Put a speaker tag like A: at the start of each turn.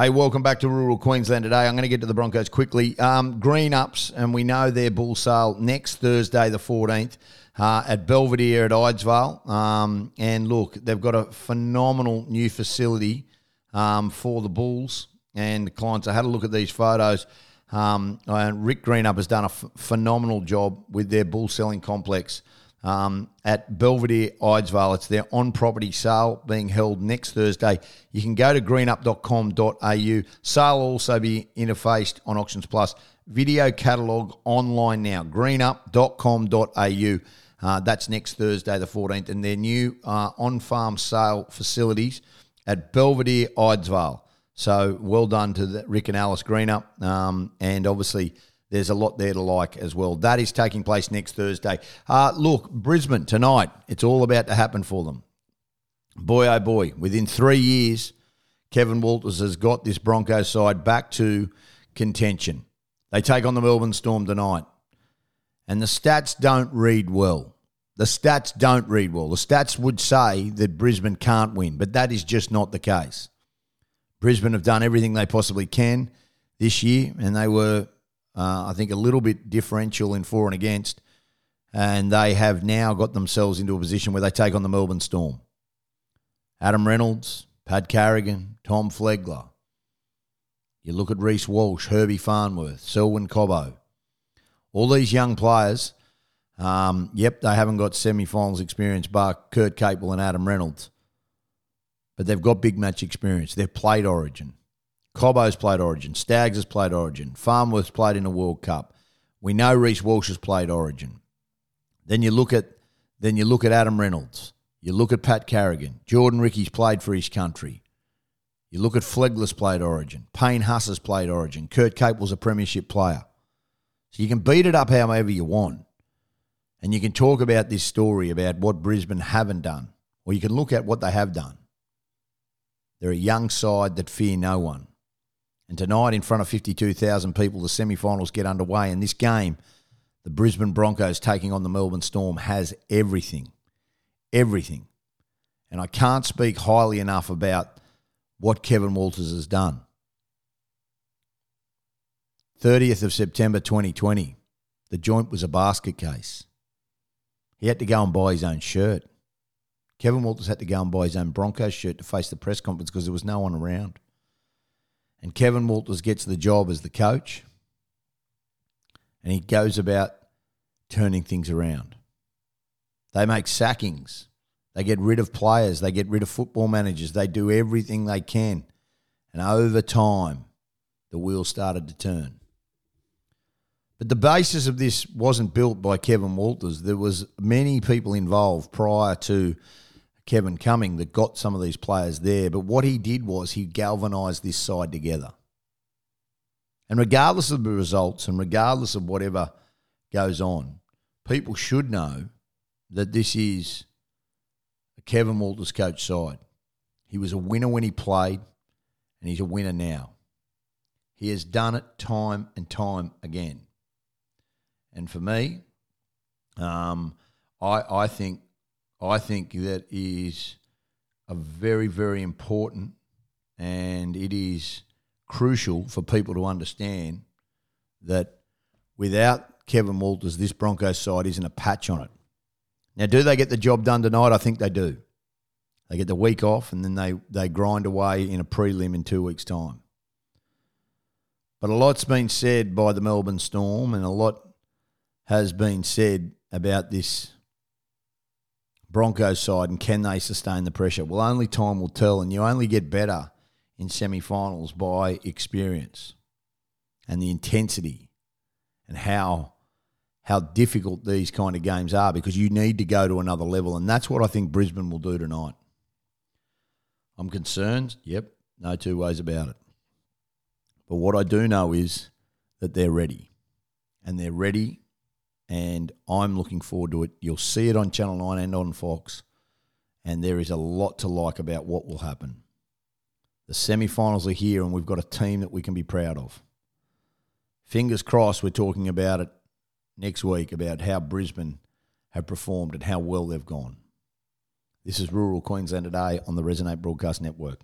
A: Hey, welcome back to rural Queensland today. I'm going to get to the Broncos quickly. Um, Greenups, and we know their bull sale next Thursday, the 14th, uh, at Belvedere at Idesvale. Um, and look, they've got a phenomenal new facility um, for the Bulls and the clients. I had a look at these photos. Um, and Rick Greenup has done a f- phenomenal job with their bull selling complex um, at Belvedere Idesvale. It's their on property sale being held next Thursday. You can go to greenup.com.au. Sale will also be interfaced on Auctions Plus. Video catalogue online now. greenup.com.au. Uh, that's next Thursday, the 14th. And their new uh, on farm sale facilities at Belvedere Idesvale. So well done to the, Rick and Alice Greenup. Um, and obviously, there's a lot there to like as well. That is taking place next Thursday. Uh, look, Brisbane tonight, it's all about to happen for them. Boy, oh boy, within three years, Kevin Walters has got this Broncos side back to contention. They take on the Melbourne Storm tonight. And the stats don't read well. The stats don't read well. The stats would say that Brisbane can't win, but that is just not the case. Brisbane have done everything they possibly can this year, and they were uh, I think a little bit differential in for and against, and they have now got themselves into a position where they take on the Melbourne Storm. Adam Reynolds, Pat Carrigan, Tom Flegler. You look at Reece Walsh, Herbie Farnworth, Selwyn Cobbo. All these young players, um, yep, they haven't got semi-finals experience, but Kurt Capewell and Adam Reynolds. But they've got big match experience. They've played Origin. Cobbo's played Origin. Staggs has played Origin. Farnworth's played in a World Cup. We know Reece Walsh has played Origin. Then you look at then you look at Adam Reynolds. You look at Pat Carrigan. Jordan Riki's played for his country. You look at Flegler's played Origin. Payne Haas has played Origin. Kurt Capewell's a premiership player. So you can beat it up however you want. And you can talk about this story about what Brisbane haven't done. Or you can look at what they have done. They're a young side that fear no one. And tonight, in front of 52,000 people, the semi finals get underway. And this game, the Brisbane Broncos taking on the Melbourne Storm, has everything. Everything. And I can't speak highly enough about what Kevin Walters has done. 30th of September 2020, the joint was a basket case. He had to go and buy his own shirt. Kevin Walters had to go and buy his own Broncos shirt to face the press conference because there was no one around. And Kevin Walters gets the job as the coach, and he goes about turning things around. They make sackings. They get rid of players. They get rid of football managers. They do everything they can. And over time, the wheel started to turn. But the basis of this wasn't built by Kevin Walters. There was many people involved prior to Kevin coming that got some of these players there. But what he did was he galvanised this side together. And regardless of the results and regardless of whatever goes on, people should know that this is a Kevin Walters coach side. He was a winner when he played, and he's a winner now. He has done it time and time again. And for me, um, I, I think I think that is a very, very important and it is crucial for people to understand that without Kevin Walters, this Broncos side isn't a patch on it. Now, do they get the job done tonight? I think they do. They get the week off and then they, they grind away in a prelim in two weeks' time. But a lot's been said by the Melbourne Storm and a lot has been said about this Broncos side and can they sustain the pressure? Well, only time will tell, and you only get better in semi finals by experience and the intensity and how how difficult these kind of games are because you need to go to another level, and that's what I think Brisbane will do tonight. I'm concerned, yep, no two ways about it. But what I do know is that they're ready. And they're ready and I'm looking forward to it. You'll see it on Channel 9 and on Fox, and there is a lot to like about what will happen. The semi finals are here, and we've got a team that we can be proud of. Fingers crossed, we're talking about it next week about how Brisbane have performed and how well they've gone. This is Rural Queensland today on the Resonate Broadcast Network.